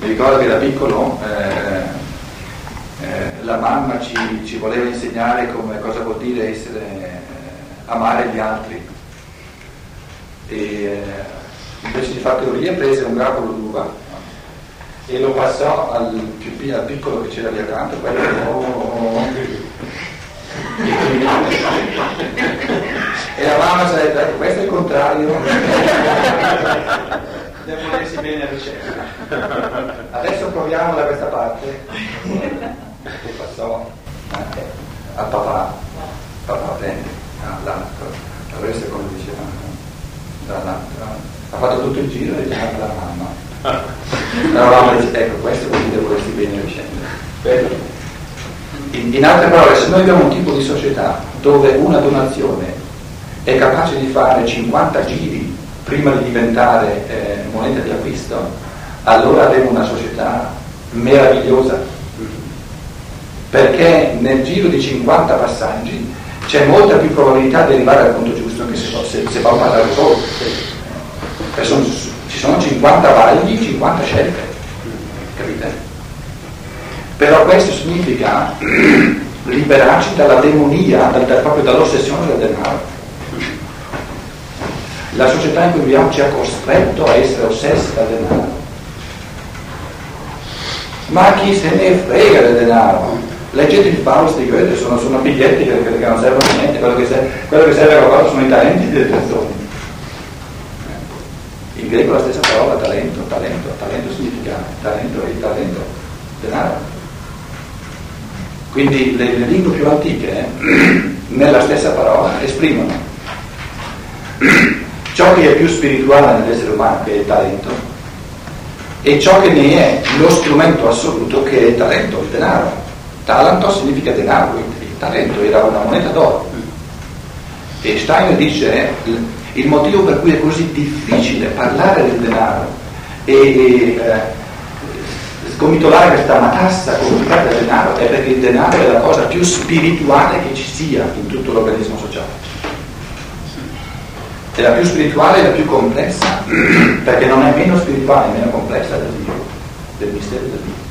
Mi ricordo che da piccolo eh, eh, la mamma ci, ci, voleva insegnare come, cosa vuol dire essere, eh, amare gli altri. E eh, invece di fare teoria prese un grappolo d'uva e lo passò al, più, al piccolo che c'era lì accanto, quello oh, e la mamma detta, ecco, questo è il contrario. Devo volersi bene a vicenda. Adesso proviamo da questa parte. Che passò eh, al papà. Papà prendi, all'altro. Adesso come diceva, dall'altro. Ha fatto tutto il giro e diceva alla mamma. La mamma dice, ecco, questo vuol dire volersi bene a. In, in altre parole, se noi abbiamo un tipo di società dove una donazione è capace di fare 50 giri prima di diventare eh, moneta di acquisto, allora avremo una società meravigliosa, perché nel giro di 50 passaggi c'è molta più probabilità di arrivare al punto giusto che se, se, se fa un parlare solo. Sono, ci sono 50 vagli, 50 scelte, capite? Però questo significa liberarci dalla demonia, dal, proprio dall'ossessione del denaro. La società in cui viviamo ci ha costretto a essere ossessi dal denaro. Ma chi se ne frega del denaro? Leggete il Faust di Goethe, sono, sono biglietti che, che, non servono a niente, quello che, serve, quello che serve a qualcosa sono i talenti delle persone. In greco la stessa parola talento, talento, talento significa talento e talento, denaro. Quindi le, le lingue più antiche eh, nella stessa parola esprimono ciò che è più spirituale nell'essere umano che è il talento e ciò che ne è lo strumento assoluto che è il talento, il denaro. Talento significa denaro, il talento era una moneta d'oro. E Steiner dice il motivo per cui è così difficile parlare del denaro e, e eh, sgomitolare questa matassa complicata del denaro è perché il denaro è la cosa più spirituale che ci sia in tutto l'organismo sociale è la più spirituale e la più complessa, perché non è meno spirituale e meno complessa del Dio, del mistero del Dio.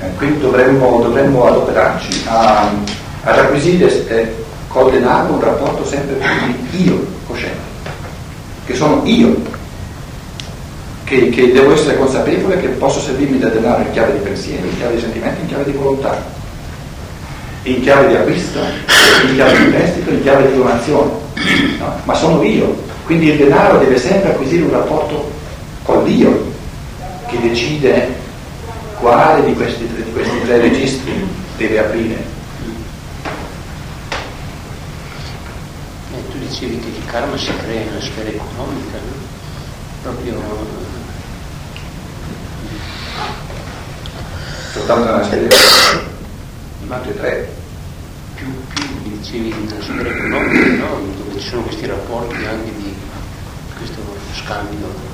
Eh, quindi dovremmo, dovremmo adoperarci a, ad acquisire eh, col denaro un rapporto sempre più di io cosciente, che sono io, che, che devo essere consapevole che posso servirmi del denaro in chiave di pensiero, in chiave di sentimenti, in chiave di volontà in chiave di acquisto, in chiave di prestito, in chiave di donazione, no? ma sono io, quindi il denaro deve sempre acquisire un rapporto con Dio che decide quale di questi, di questi tre registri deve aprire. Eh, tu dicevi che il karma si crea nella sfera economica, no? proprio soltanto nella sfera economica tutte e tre. Più, più dicevi nella sfera economica, no? dove ci sono questi rapporti anche di questo scambio.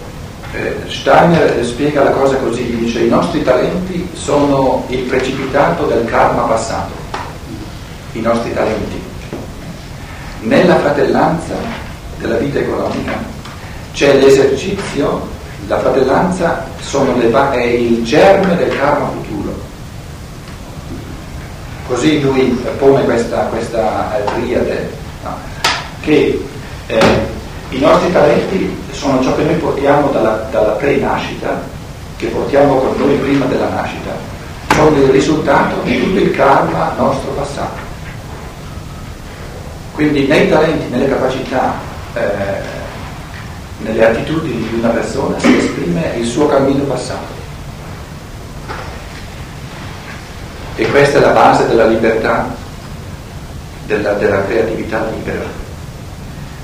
Eh, Steiner spiega la cosa così, dice i nostri talenti sono il precipitato del karma passato, i nostri talenti. Nella fratellanza della vita economica c'è l'esercizio, la fratellanza le, è il germe del karma Così lui pone questa, questa eh, triade, no? che eh, i nostri talenti sono ciò che noi portiamo dalla, dalla pre-nascita, che portiamo con noi prima della nascita, sono il risultato di tutto il karma nostro passato. Quindi nei talenti, nelle capacità, eh, nelle attitudini di una persona si esprime il suo cammino passato. E questa è la base della libertà, della, della creatività libera.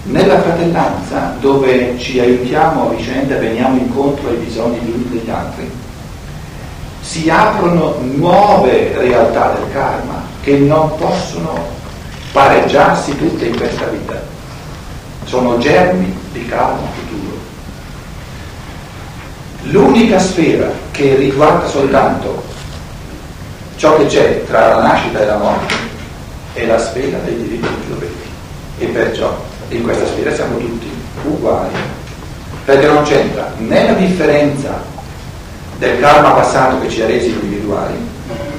Nella fratellanza, dove ci aiutiamo a vicenda e veniamo incontro ai bisogni gli uni degli altri, si aprono nuove realtà del karma che non possono pareggiarsi tutte in questa vita. Sono germi di karma futuro. L'unica sfera che riguarda soltanto Ciò che c'è tra la nascita e la morte è la sfera dei diritti e doveri. E perciò in questa sfera siamo tutti uguali perché non c'entra né la differenza del karma passato che ci ha resi individuali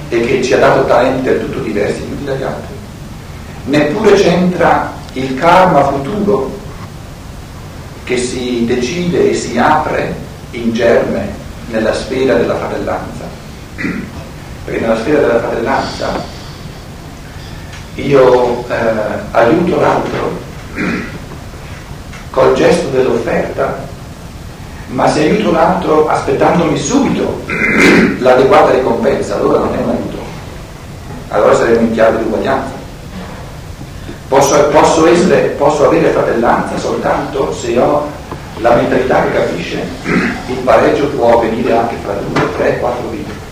e che ci ha dato talenti del tutto diversi tutti dagli altri, neppure c'entra il karma futuro che si decide e si apre in germe nella sfera della fratellanza. Perché nella sfera della fratellanza io eh, aiuto l'altro col gesto dell'offerta ma se aiuto un altro aspettandomi subito l'adeguata ricompensa, allora non è un aiuto, allora saremo in chiave di uguaglianza. Posso, posso, essere, posso avere fratellanza soltanto se ho la mentalità che capisce il pareggio può avvenire anche fra due, tre, quattro vite.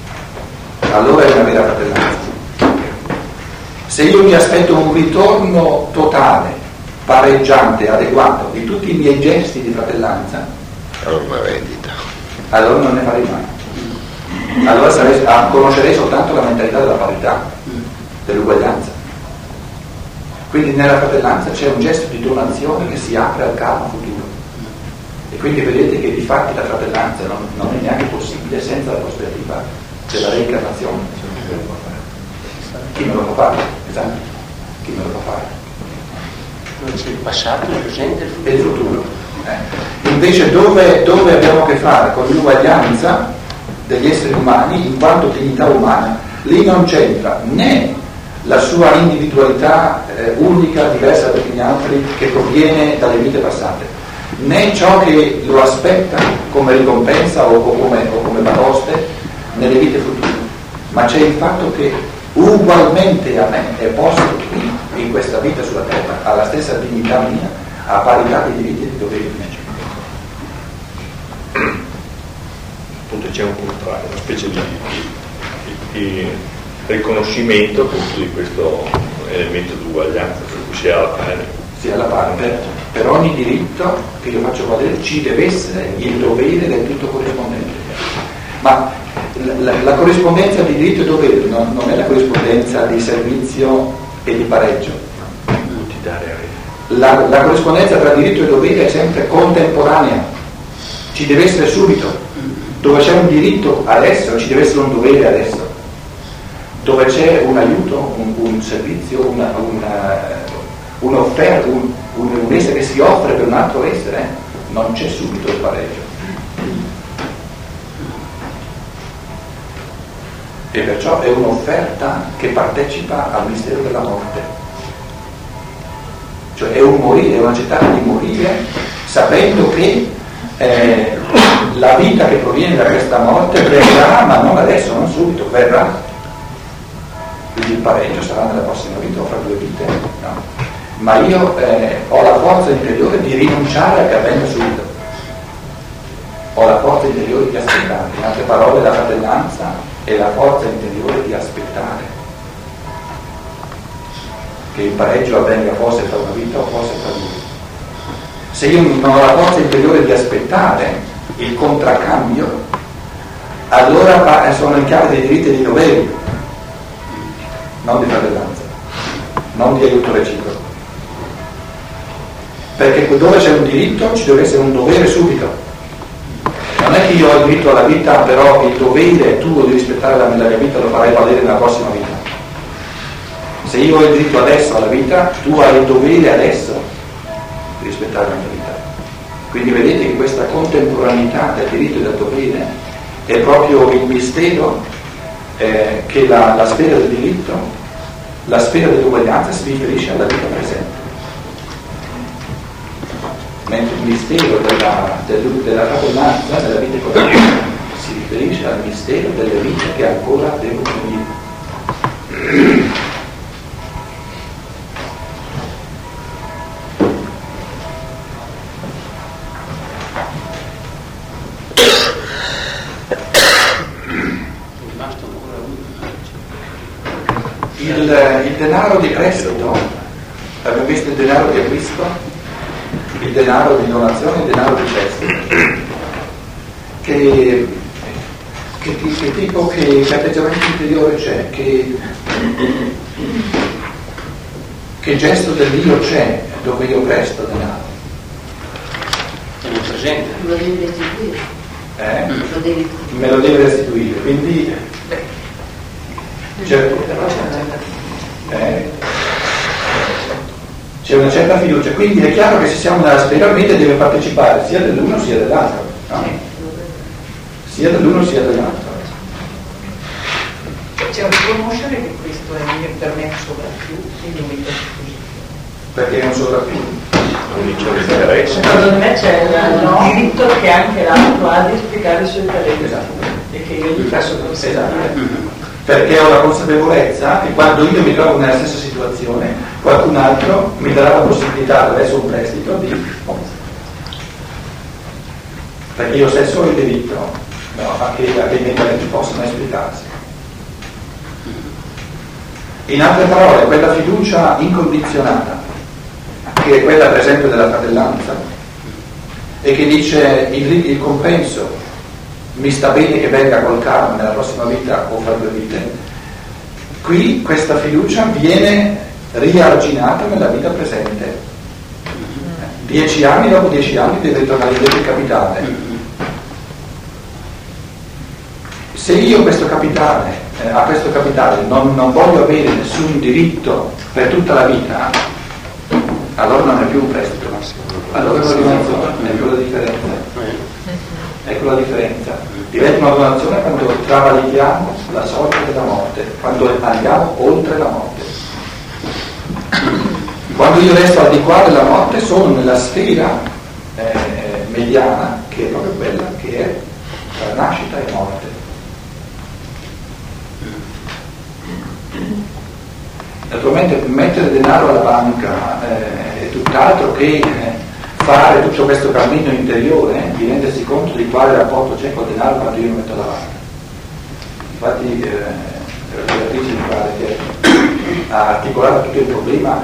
Allora è una vera fratellanza. Se io mi aspetto un ritorno totale, pareggiante, adeguato di tutti i miei gesti di fratellanza, allora una vendita. Allora non ne farei mai. Allora sarei, ah, conoscerei soltanto la mentalità della parità, dell'uguaglianza. Quindi nella fratellanza c'è un gesto di donazione che si apre al karma futuro. E quindi vedete che di fatto la fratellanza non, non è neanche possibile senza la prospettiva della reincarnazione. Chi me lo può fare? Esatto. Chi me lo può fare? Non c'è il passato, il presente e il futuro. Eh. Invece dove, dove, abbiamo a che fare con l'uguaglianza degli esseri umani in quanto dignità umana, lì non c'entra né la sua individualità eh, unica, diversa dagli altri, che proviene dalle vite passate, né ciò che lo aspetta come ricompensa o, o come, o come batoste nelle vite future, ma c'è il fatto che ugualmente a me è posto qui, in questa vita sulla terra, alla stessa dignità mia, a parità di diritti e di doveri invece. Appunto c'è un contrario, una specie di, di, di riconoscimento appunto di questo elemento di uguaglianza, per cui si ha la pari. Si ha la pari, per, per ogni diritto che io faccio valere ci deve essere il dovere del tutto corrispondente. Ma la, la, corrispondenza di diritto e dovere non, non è la corrispondenza di servizio e di pareggio. La, la, corrispondenza tra diritto e dovere è sempre contemporanea, ci deve essere subito. Dove c'è un diritto adesso, ci deve essere un dovere adesso. Dove c'è un aiuto, un, un servizio, una, una, un'offerta, un, un, un, essere che si offre per un altro essere, non c'è subito il pareggio. E perciò è un'offerta che partecipa al mistero della morte cioè è un morire, è una accettare di morire sapendo che eh, la vita che proviene da questa morte verrà, ma non adesso, non subito, verrà. Quindi il pareggio sarà nella prossima vita o fra due vite, no? Ma io eh, ho la forza interiore di rinunciare a che avvenga subito. Ho la forza interiore di aspettare. In altre parole, la fratellanza è la forza interiore di aspettare che il pareggio avvenga forse tra una vita o forse tra due. Se io non ho la forza interiore di aspettare il contraccambio, allora sono in chiave dei diritti e dei doveri, non di fratellanza, non di aiuto reciproco. Perché dove c'è un diritto ci deve essere un dovere subito. Io ho il diritto alla vita, però il dovere tuo di rispettare la mia vita lo farai valere nella prossima vita. Se io ho il diritto adesso alla vita, tu hai il dovere adesso di rispettare la mia vita. Quindi vedete che questa contemporaneità del diritto e del dovere è proprio il mistero eh, che la, la sfera del diritto, la sfera dell'uguaglianza si riferisce alla vita presente. Mentre il mistero della, del, della fratellanza, della vita economica, si riferisce al mistero delle vite che ancora devono venire. il, il denaro di prestito, abbiamo visto il denaro di acquisto, il denaro di donazione e il denaro di prestito. Che, che, che tipo, che, che atteggiamento interiore c'è, che, che gesto dell'io c'è dove io presto denaro? presente. Lo devi restituire. Eh? Lo devi Me lo deve restituire, quindi c'è, eh, c'è una certa fiducia, quindi è chiaro che se siamo nella sfera media deve partecipare sia dell'uno sia dell'altro? Sia dell'uno sia dell'altro. C'è un riconoscere che questo è per me un sovrappiù, quindi un interposizione. perché è un sovrappiù. non dice l'interesse. Secondo me c'è il No. diritto che anche l'altro ha di spiegare i suoi talenti Esatto. e che io gli faccio consentire. Esatto. Perché ho la consapevolezza che quando io mi trovo nella stessa situazione, qualcun altro mi darà la possibilità attraverso un prestito di... Perché io stesso ho il diritto no, a a che i miei talenti possano esplicarsi. In altre parole, quella fiducia incondizionata, che è quella per esempio della fratellanza, e che dice il, il compenso mi sta bene che venga col karma nella prossima vita o fra due vite, qui questa fiducia viene riarginata nella vita presente. Dieci anni dopo dieci anni deve tornare indietro il capitale. Se io questo capitale, eh, a questo capitale non, non voglio avere nessun diritto per tutta la vita, allora non è più un prestito, allora è una donazione, ecco la differenza. Ecco la differenza. Diventa una donazione quando travalichiamo la sorte della morte, quando andiamo oltre la morte. Quando io resto al di qua della morte sono nella sfera eh, mediana, che è proprio quella che è tra nascita e morte. Naturalmente mettere denaro alla banca eh, è tutt'altro che eh, fare tutto questo cammino interiore eh, di rendersi conto di quale rapporto c'è col denaro quando io lo metto alla banca. Infatti eh, la relatrice mi pare che ha articolato tutto il problema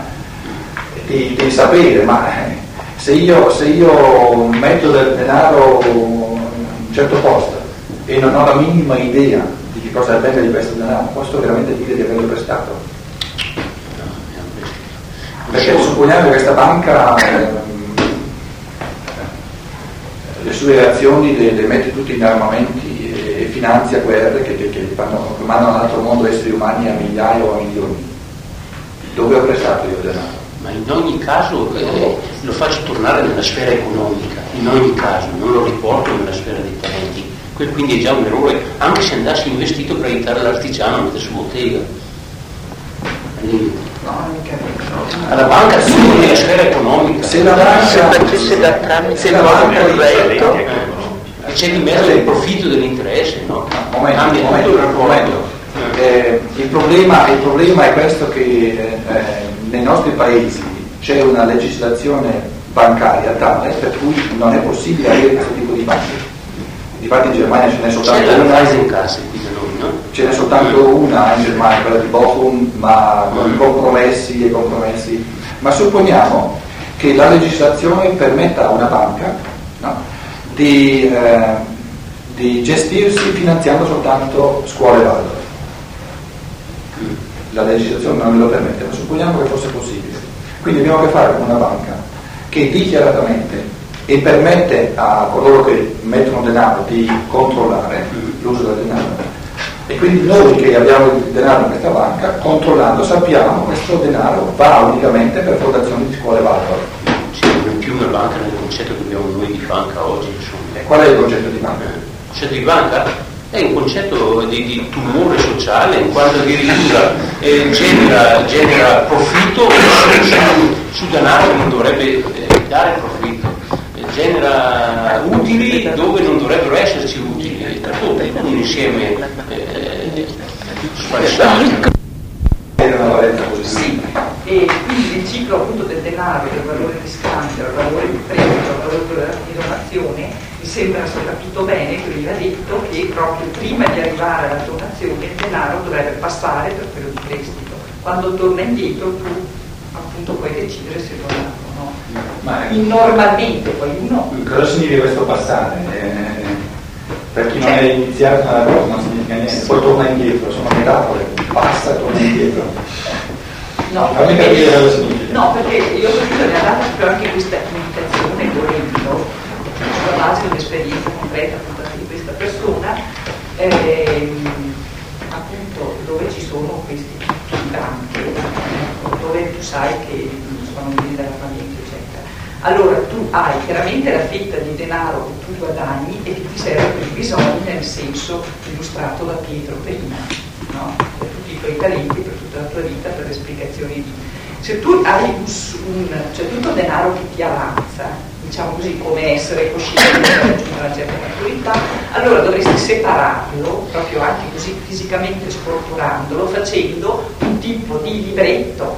di, di sapere, ma eh, se io, se io metto del denaro in un certo posto e non ho la minima idea di che cosa avvenga di questo denaro, posso veramente dire di averlo prestato? Perché supponiamo che questa banca ehm, le sue reazioni le, le mette tutte in armamenti e, e finanzia guerre che, che, che fanno, mandano all'altro mondo esseri umani a migliaia o a milioni. Dove ho prestato io denaro? Ma in ogni caso eh, lo faccio tornare nella sfera economica, in ogni caso, non lo riporto nella sfera dei talenti. Quel quindi è già un errore, anche se andassi investito per aiutare l'artigiano a mettere su bottega. Quindi. Alla banca solo nella sfera economica. Se la banca, se da tramite se il la banca corretto, Eh, e c'è di mezzo il profitto dell'interesse, no? Momento, Cambia tutto momento, il rapporto. momento. Eh, il, problema, il problema è questo che eh, eh, nei nostri paesi c'è una legislazione bancaria tale per cui non è possibile avere questo tipo di banche. Difatti in Germania ce n'è C'è soltanto la una, Kaisenkassa qui da noi, no? Ce n'è soltanto una in Germania, quella di Bochum, ma con compromessi e compromessi. Ma supponiamo che la legislazione permetta a una banca no, di, eh, di gestirsi finanziando soltanto scuole Waldorf. La legislazione non me lo permette, ma supponiamo che fosse possibile. Quindi abbiamo a che fare con una banca che dichiaratamente e permette a coloro che mettono denaro di controllare l'uso del denaro. E quindi noi che abbiamo il denaro in questa banca, controllando, sappiamo che questo denaro va unicamente per fondazioni di scuole Waldorf. Sì, non più una banca nel concetto che abbiamo noi di banca oggi, insomma. Qual è il concetto di banca? Il concetto di banca è un concetto di, di tumore sociale in quanto addirittura eh, genera, genera profitto su denaro che non dovrebbe eh, dare profitto, Eh, genera utili dove non dovrebbero esserci utili, tutto un insieme eh, sfasciato. È una valenza positiva. Sì, e quindi il ciclo appunto del denaro, del valore di scambio, del valore di prestito, del valore di donazione, mi sembra sia capito bene che veniva detto che proprio prima di arrivare alla donazione il denaro dovrebbe passare per quello di prestito. Quando torna indietro tu appunto puoi decidere se donarlo o no. Ma Normalmente poi uno cosa significa questo passare? Eh, per chi non è iniziato nella cosa non significa niente, poi torna indietro, sono metafore, passa e torna indietro. No, Fammi capire cosa significa. No, perché io ho sono in realtà proprio anche questa meditazione volendo, sulla base di un'esperienza concreta appunto di questa persona, ehm, appunto dove ci sono questi banchi, ecco, dove tu sai che allora tu hai chiaramente la fetta di denaro che tu guadagni e che ti serve per i bisogni nel senso illustrato da Pietro prima, no? per tutti i tuoi talenti, per tutta la tua vita, per le spiegazioni di... Se tu hai un, un cioè tutto il denaro che ti avanza, diciamo così, come essere cosciente di raggiungere una certa maturità, allora dovresti separarlo, proprio anche così fisicamente scorporandolo, facendo un tipo di libretto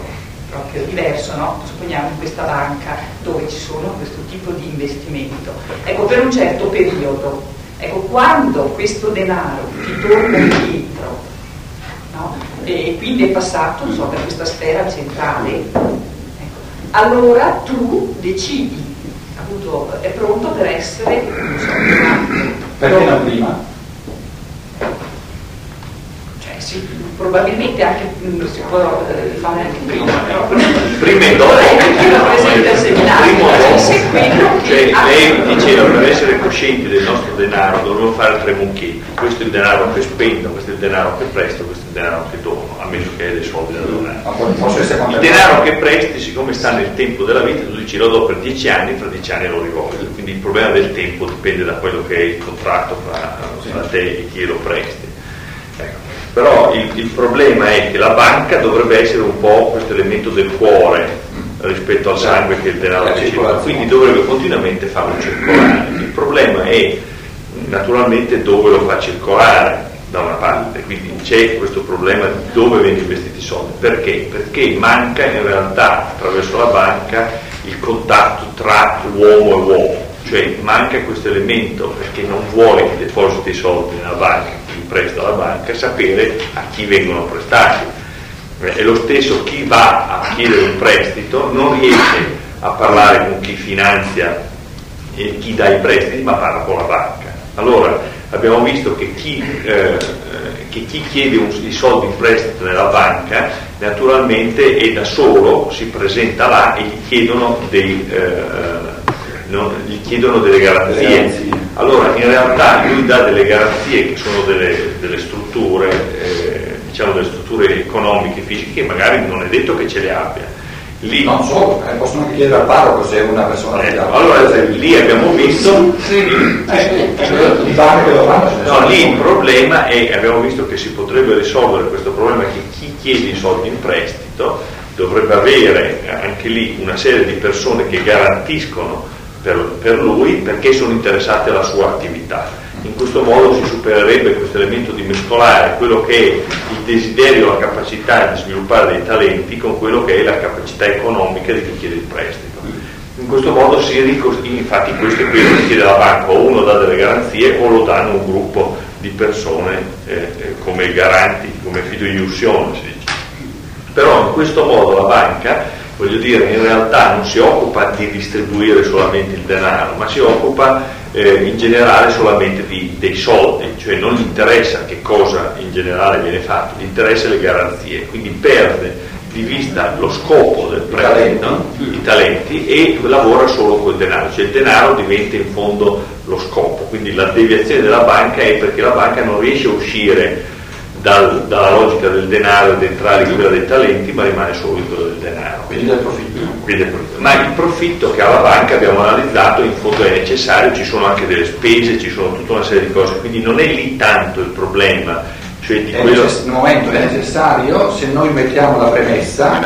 proprio diverso, no? supponiamo in questa banca dove ci sono questo tipo di investimento. Ecco, per un certo periodo, ecco, quando questo denaro ti torna indietro, no? e quindi è passato so, per questa sfera centrale, ecco, allora tu decidi appunto è pronto per essere non so, Perché non prima? Cioè sì, probabilmente anche mm, si può eh, fare anche prima, però Prima e dopo. io presente al seminario Cioè, che ha- lei diceva per essere coscienti del nostro denaro dovremmo fare tre mucchetti. Questo è il denaro che spendo, questo è il denaro che presto, questo è il denaro che dono, a meno che hai dei soldi da donare. Il denaro che presti, siccome sta nel tempo della vita, tu dici lo do per dieci anni, fra dieci anni lo rivoglio. Quindi il problema del tempo dipende da quello che è il contratto fra, fra te e chi lo presti. Ecco. Però il, il problema è che la banca dovrebbe essere un po' questo elemento del cuore rispetto al sangue che il denaro La che circola, quindi dovrebbe continuamente farlo circolare. Il problema è naturalmente dove lo fa circolare da una parte, quindi c'è questo problema di dove vengono investiti i soldi. Perché? Perché manca in realtà attraverso la banca il contatto tra l'uomo e l'uomo, cioè manca questo elemento perché non vuole chi deposita i soldi nella banca, presta alla banca, sapere a chi vengono prestati. Eh, È lo stesso chi va a chiedere un prestito non riesce a parlare con chi finanzia e chi dà i prestiti, ma parla con la banca. Allora abbiamo visto che chi, eh, eh, che chi chiede un- i soldi in prestito nella banca naturalmente è da solo, si presenta là e gli chiedono, dei, eh, non- gli chiedono delle garanzie. Garanzie. Allora in realtà lui dà delle garanzie che sono delle, delle strutture, eh, diciamo delle strutture economiche, fisiche, che magari non è detto che ce le abbia. Lì, Non solo, eh, possono anche chiedere al parroco se è una persona eh, fidata. allora lì abbiamo visto Eh, No, lì il problema è, abbiamo visto che si potrebbe risolvere questo problema che chi chiede i soldi in prestito dovrebbe avere anche lì una serie di persone che garantiscono per, per lui perché sono interessate alla sua attività. In questo modo si supererebbe questo elemento di mescolare quello che è il desiderio, la capacità di sviluppare dei talenti con quello che è la capacità economica di chi chiede il prestito. In questo modo si ricostruisce, infatti questo è quello che chiede la banca, o uno dà delle garanzie o lo danno un gruppo di persone eh, eh, come garanti, come fiduiussione si dice. Però in questo modo la banca, voglio dire, in realtà non si occupa di distribuire solamente il denaro, ma si occupa eh, in generale solamente di- dei soldi, cioè non gli interessa che cosa in generale viene fatto, gli interessa le garanzie, quindi perde di vista lo scopo del talenti. i talenti e lavora solo col denaro, cioè il denaro diventa in fondo lo scopo, quindi la deviazione della banca è perché la banca non riesce a uscire dal- dalla logica del denaro ed entrare in quella dei talenti, ma rimane solo in quella del denaro. Quindi del profitto. Quindi è profitto. Ma il profitto che ha la banca abbiamo analizzato in fondo è necessario, ci sono anche delle spese, ci sono tutta una serie di cose, quindi non è lì tanto il problema, cioè di È quello... necess- Nel momento è necessario se noi mettiamo la premessa,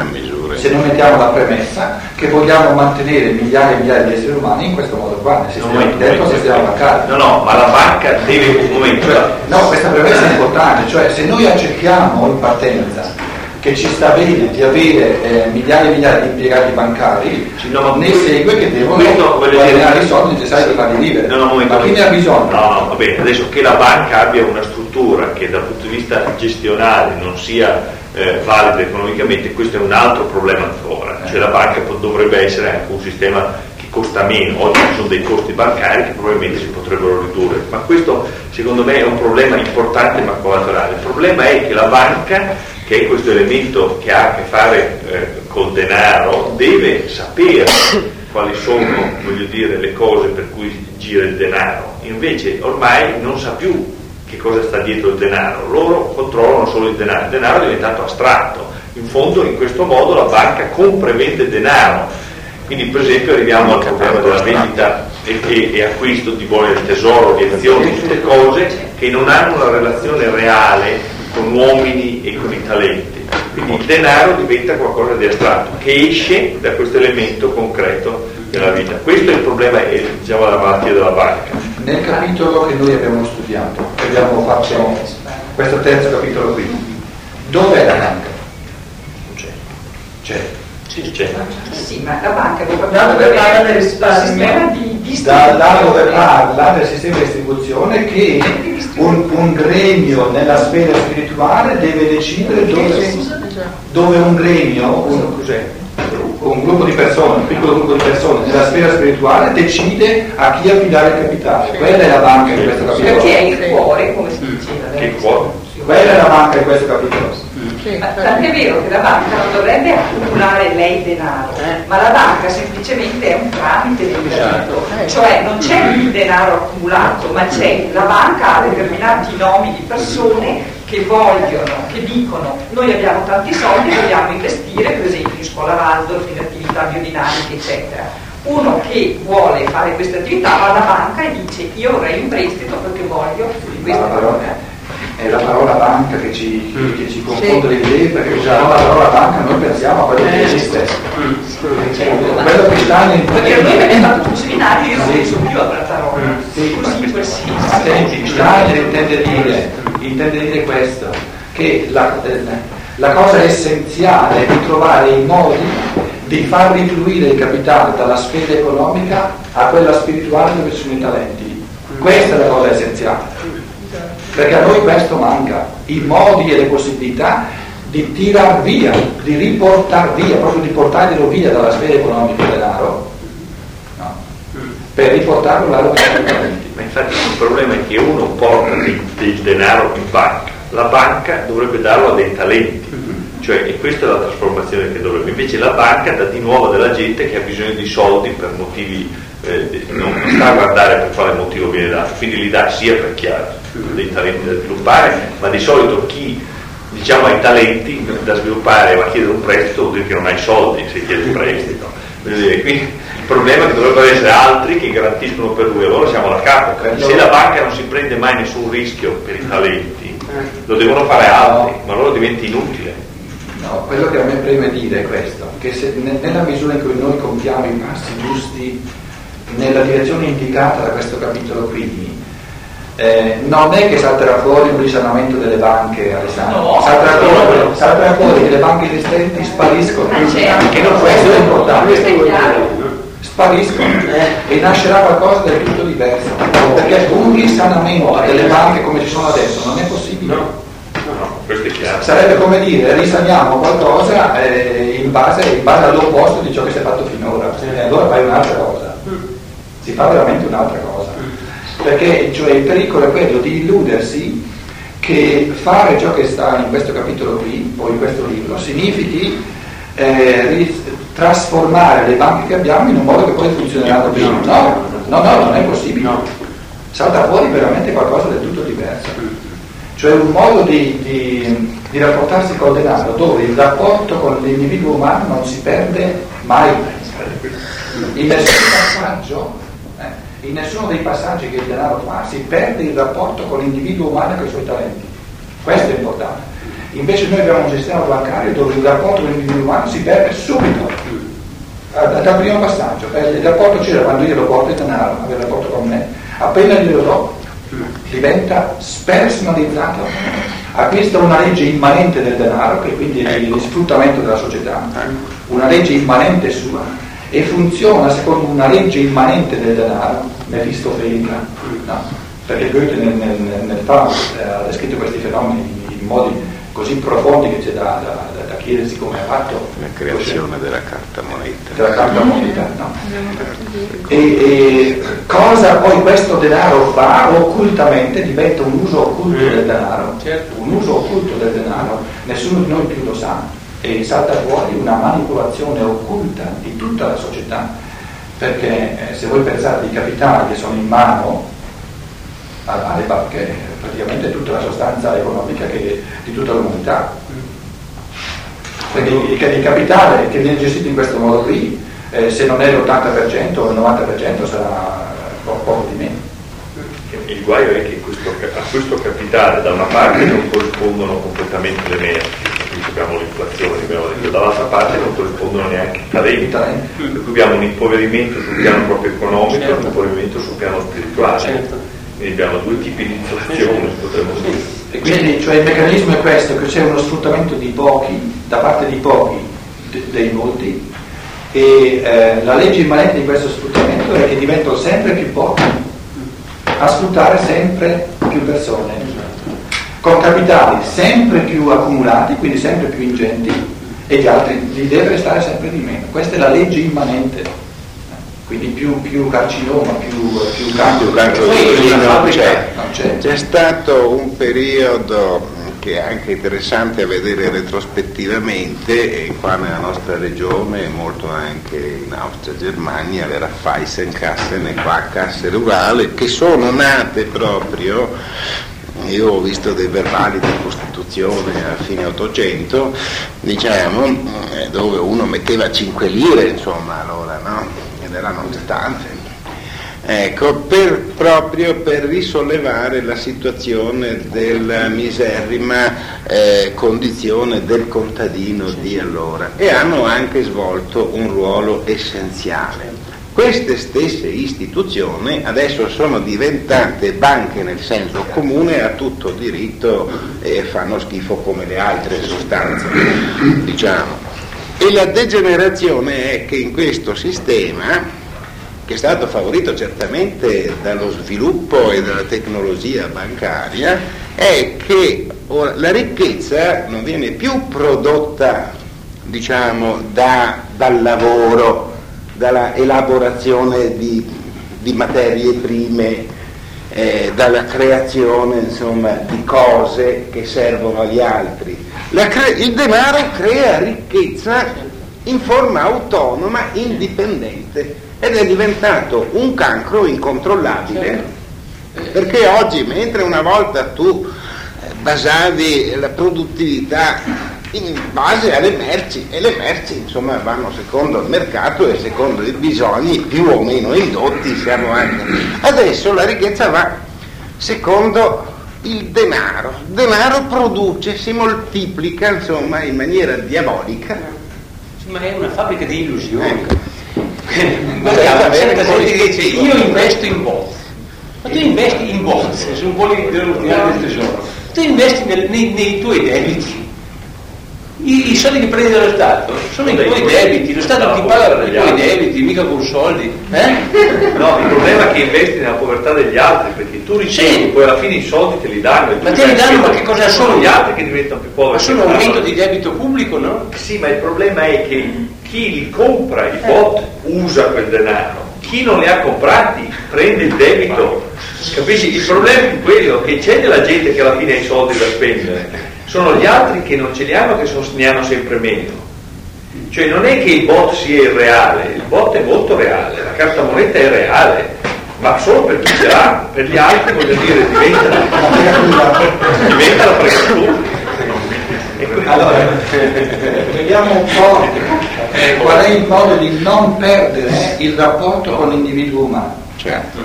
Misura. se noi mettiamo la premessa che vogliamo mantenere migliaia e migliaia di esseri umani in questo modo qua, nel sistema, momento, dentro sistema momento. bancario. No, no, ma la banca deve un momento. Cioè, no, questa premessa è importante, cioè se noi accettiamo in partenza che ci sta bene di avere eh, migliaia e migliaia di impiegati bancari, no, ne segue che devono guadagnare i soldi necessari per farli vivere. No, no, Ma chi ne ha bisogno? No, no, va bene, adesso che la banca abbia una struttura che dal punto di vista gestionale non sia eh, valida economicamente, questo è un altro problema ancora. Cioè la banca dovrebbe essere anche un sistema che costa meno, oggi ci sono dei costi bancari che probabilmente si potrebbero ridurre, ma questo secondo me è un problema importante ma collaterale. Il problema è che la banca, che è questo elemento che ha a che fare eh, col denaro, deve sapere quali sono voglio dire, le cose per cui gira il denaro. Invece ormai non sa più che cosa sta dietro il denaro, loro controllano solo il denaro, il denaro è diventato astratto, in fondo in questo modo la banca compra e vende denaro, quindi per esempio arriviamo al problema della vendita e, e, e acquisto di buoni del tesoro, di azioni, tutte cose che non hanno una relazione reale con uomini e con i talenti. Quindi il denaro diventa qualcosa di astratto che esce da questo elemento concreto della vita. Questo è il problema, è, diciamo, la malattia della banca. Nel capitolo che noi abbiamo studiato, che abbiamo fatto questo terzo capitolo qui, dov'è la banca? Non c'è. C'è. Sì, c'è. Sì, ma la banca dove Da dove parla del il risparmio. Da, da dove parla del sistema di distribuzione che un, un gremio nella sfera spirituale deve decidere dove, dove un gremio, un, un gruppo di persone, un piccolo gruppo di persone nella sfera spirituale decide a chi affidare il capitale. Quella è la banca di questo Perché è capitolo. il cuore, come si diceva. Quella è la banca di questo capitolo. Ma tant'è vero che la banca non dovrebbe accumulare lei denaro, ma la banca semplicemente è un tramite del credito, cioè non c'è il denaro accumulato, ma c'è la banca ha determinati nomi di persone che vogliono, che dicono noi abbiamo tanti soldi, vogliamo investire per esempio in scuola Waldorf, in attività biodinamiche eccetera. Uno che vuole fare queste attività va alla banca e dice io vorrei un prestito perché voglio questa la parola- è la parola banca che ci, Mm. che ci confonde le idee perché usando la parola banca noi pensiamo a quello che esiste. Quello che sta nel Perché noi abbiamo fatto un seminario, io non penso più alla parola, Sì, così senso. Senti, Steiner intende dire, intende dire questo, che la, eh, la cosa essenziale è di trovare i modi di far rifluire il capitale dalla sfera economica a quella spirituale dove ci sono i talenti. Questa è la cosa essenziale. Perché a noi questo manca, i modi e le possibilità di tirar via, di riportare via, proprio di portarlo via dalla sfera economica il denaro, no? per riportarlo i talenti. Ma infatti il problema è che uno porta del, del denaro in banca, la banca dovrebbe darlo a dei talenti, cioè e questa è la trasformazione che dovrebbe, invece la banca dà di nuovo della gente che ha bisogno di soldi per motivi, eh, non, non sta a guardare per quale motivo viene dato, quindi li dà sia per chi ha dei talenti da sviluppare, ma di solito chi diciamo ha i talenti da sviluppare e va a chiedere un prestito vuol dire che non hai soldi se chiede il prestito. Quindi il problema è che dovrebbero essere altri che garantiscono per lui, allora siamo alla capo. Se la banca non si prende mai nessun rischio per i talenti, lo devono fare altri, ma allora diventa inutile. No, quello che a me preme dire è questo, che se, ne- nella misura in cui noi compiamo i passi giusti nella direzione indicata da questo capitolo qui, eh, non è che salterà fuori un risanamento delle banche, Alessandro, No, salterà, no, fuori, no. salterà fuori che le banche esistenti spariscono, Ah, certo. che non questo è importante, Questo è chiaro. spariscono e nascerà qualcosa del tutto diverso, perché un risanamento delle banche come ci sono adesso non è possibile. No, questo è chiaro. Sarebbe come dire risaniamo qualcosa eh, in, base, in base all'opposto di ciò che si è fatto finora. E allora fai un'altra cosa. Si fa veramente un'altra cosa. Perché cioè, il pericolo è quello di illudersi che fare ciò che sta in questo capitolo qui, o in questo libro, significhi eh, trasformare le banche che abbiamo in un modo che poi funzioneranno bene. No, no, no, non è possibile. Salta fuori veramente qualcosa del tutto diverso cioè un modo di, di- di rapportarsi col denaro dove il rapporto con l'individuo umano non si perde mai. In nessun passaggio, in nessuno dei passaggi che il denaro fa si perde il rapporto con l'individuo umano e con i suoi talenti. Questo è importante. Invece noi abbiamo un sistema bancario dove il rapporto con l'individuo umano si perde subito. Da- Dal primo passaggio, Eh, il rapporto c'era quando io lo porto il denaro, avere il rapporto con me, appena glielo do diventa spersonalizzato, acquista una legge immanente del denaro, che quindi è il sfruttamento della società, una legge immanente sua, e funziona secondo una legge immanente del denaro, mefistofelica, no? perché Goethe nel, nel, nel Faust eh, ha descritto questi fenomeni in, modi così profondi che c'è da, da- da- da chiedersi come ha fatto La creazione della carta moneta. della carta moneta. No? E, e cosa poi questo denaro fa occultamente diventa un uso occulto del denaro, un uso occulto del denaro, nessuno di noi più lo sa e salta fuori una manipolazione occulta di tutta la società, perché eh, se voi pensate ai capitali che sono in mano alle banche praticamente tutta la sostanza economica che, di tutta l'umanità. Quindi il, il capitale che viene gestito in questo modo qui, eh, se non è l'80% o il 90% sarà poco, di meno. Il guaio è che questo, a questo capitale da una parte non corrispondono completamente le merci, abbiamo l'inflazione, abbiamo detto, dall'altra parte non corrispondono neanche i talenti, per cui abbiamo un impoverimento sul piano proprio economico e un impoverimento sul piano spirituale. Certo. Quindi abbiamo due tipi di inflazione, potremmo dire. E quindi cioè, il meccanismo è questo, che c'è uno sfruttamento di pochi, da parte di pochi, de- dei molti, e eh, la legge immanente di questo sfruttamento è che diventano sempre più pochi a sfruttare sempre più persone, con capitali sempre più accumulati, quindi sempre più ingenti, e gli altri li deve restare sempre di meno. Questa è la legge immanente. Quindi più, più carcinoma, più, più cancro. Più c'è. non c'è. C'è stato un periodo che è anche interessante a vedere retrospettivamente, e qua nella nostra regione e molto anche in Austria Germania, le Raiffeisenkassen e qua casse rurali, che sono nate proprio, io ho visto dei verbali di Costituzione a fine 800, diciamo, eh, dove uno metteva 5 lire, insomma, allora, no? Ed erano tante. Ecco, per- proprio per risollevare la situazione della miserrima eh, condizione del contadino di allora e hanno anche svolto un ruolo essenziale. Queste stesse istituzioni adesso sono diventate banche nel senso comune a tutto diritto e fanno schifo come le altre sostanze, diciamo. E la degenerazione è che in questo sistema che è stato favorito certamente dallo sviluppo e dalla tecnologia bancaria, è che la ricchezza non viene più prodotta, diciamo, da- dal lavoro, dalla elaborazione di, di materie prime, eh, dalla creazione insomma, di cose che servono agli altri. Cre- il denaro crea ricchezza in forma autonoma, indipendente ed è diventato un cancro incontrollabile perché oggi mentre una volta tu eh, basavi la produttività in base alle merci e le merci insomma vanno secondo il mercato e secondo i bisogni più o meno indotti siamo anche adesso la ricchezza va secondo il denaro il denaro produce si moltiplica insomma in maniera diabolica Ma è una fabbrica di illusioni. Ecco. Guardiamo, gente che dice io investo in bozze. Ma tu investi in bozze, sono buoni dell'ordinario del tesoro. Tu investi nel- nei, nei tuoi debiti. I, i soldi che prendi dallo Stato sono i Dei tuoi debiti, lo Stato ti paga degli i tuoi debiti, mica con soldi. Eh? No, il problema è che investi nella povertà degli altri, perché tu ricevi, Sì. poi alla fine i soldi te li danno. Ma te li danno, ma che cosa sono? sono? gli altri che diventano più poveri. Ma sono un aumento di debito pubblico, no? Sì, ma il problema è che chi li compra, i bot, usa quel denaro. Chi non li ha comprati prende il debito. Capisci? Il problema è quello che c'è della gente che alla fine ha i soldi da spendere. Sono gli altri che non ce li hanno che sono- ne hanno sempre meno. Cioè non è che il bot sia irreale, il bot è molto reale, la carta moneta è reale, ma solo per chi ce l'ha, per gli altri voglio dire diventa, diventa la fregatura. Quindi- Allora, vediamo un po' eh, qual è il modo di non perdere il rapporto con l'individuo umano. certo.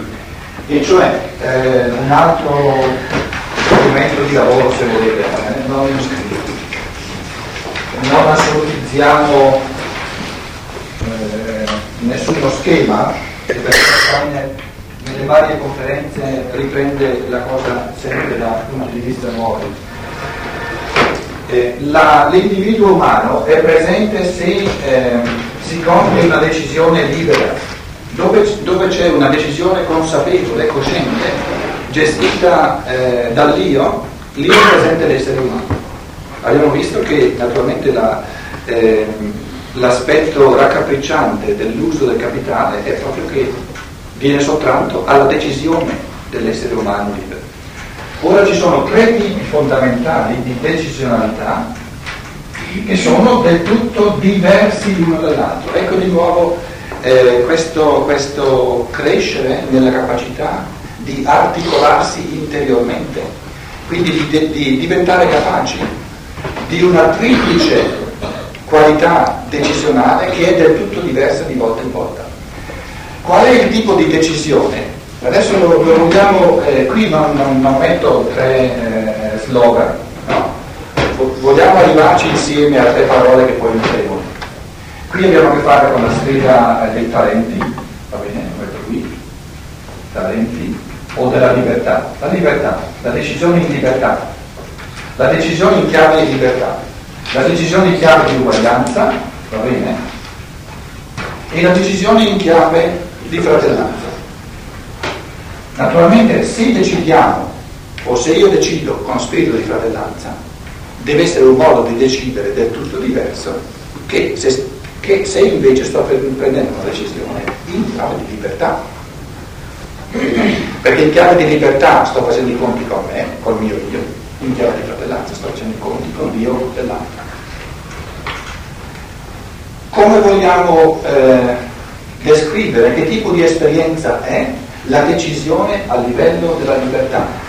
E cioè eh, un altro strumento di lavoro se volete, eh, non, non assolutizziamo eh, nessuno schema, perché nelle varie conferenze riprende la cosa sempre da punti di vista nuovi. Eh, l'individuo umano è presente se ehm, si compie una decisione libera, dove, dove c'è una decisione consapevole, cosciente, gestita eh, dall'io, lì è presente l'essere umano. Abbiamo visto che naturalmente la, ehm, l'aspetto raccapricciante dell'uso del capitale è proprio che viene sottratto alla decisione dell'essere umano libero. Ora ci sono tre tipi fondamentali di decisionalità che sono del tutto diversi l'uno dall'altro. Ecco di nuovo eh, questo, questo crescere nella capacità di articolarsi interiormente, quindi di, di diventare capaci di una triplice qualità decisionale che è del tutto diversa di volta in volta. Qual è il tipo di decisione? Adesso lo, lo vogliamo, eh, qui non, non, metto tre eh, slogan, no. vogliamo arrivarci insieme a tre parole che poi metteremo. Qui abbiamo a che fare con la sfera eh, dei talenti, va bene, metto qui, talenti, o della libertà. La libertà, la decisione in libertà, la decisione in chiave di libertà, la decisione in chiave di uguaglianza, va bene, e la decisione in chiave di fratellanza. Naturalmente se decidiamo, o se io decido con spirito di fratellanza, deve essere un modo di decidere del tutto diverso che se, che se invece sto prendendo una decisione in chiave di libertà. Perché in chiave di libertà sto facendo i conti con me, col mio io, in chiave di fratellanza sto facendo i conti con Dio dell'altro. Come vogliamo eh, descrivere che tipo di esperienza è la decisione a livello della libertà?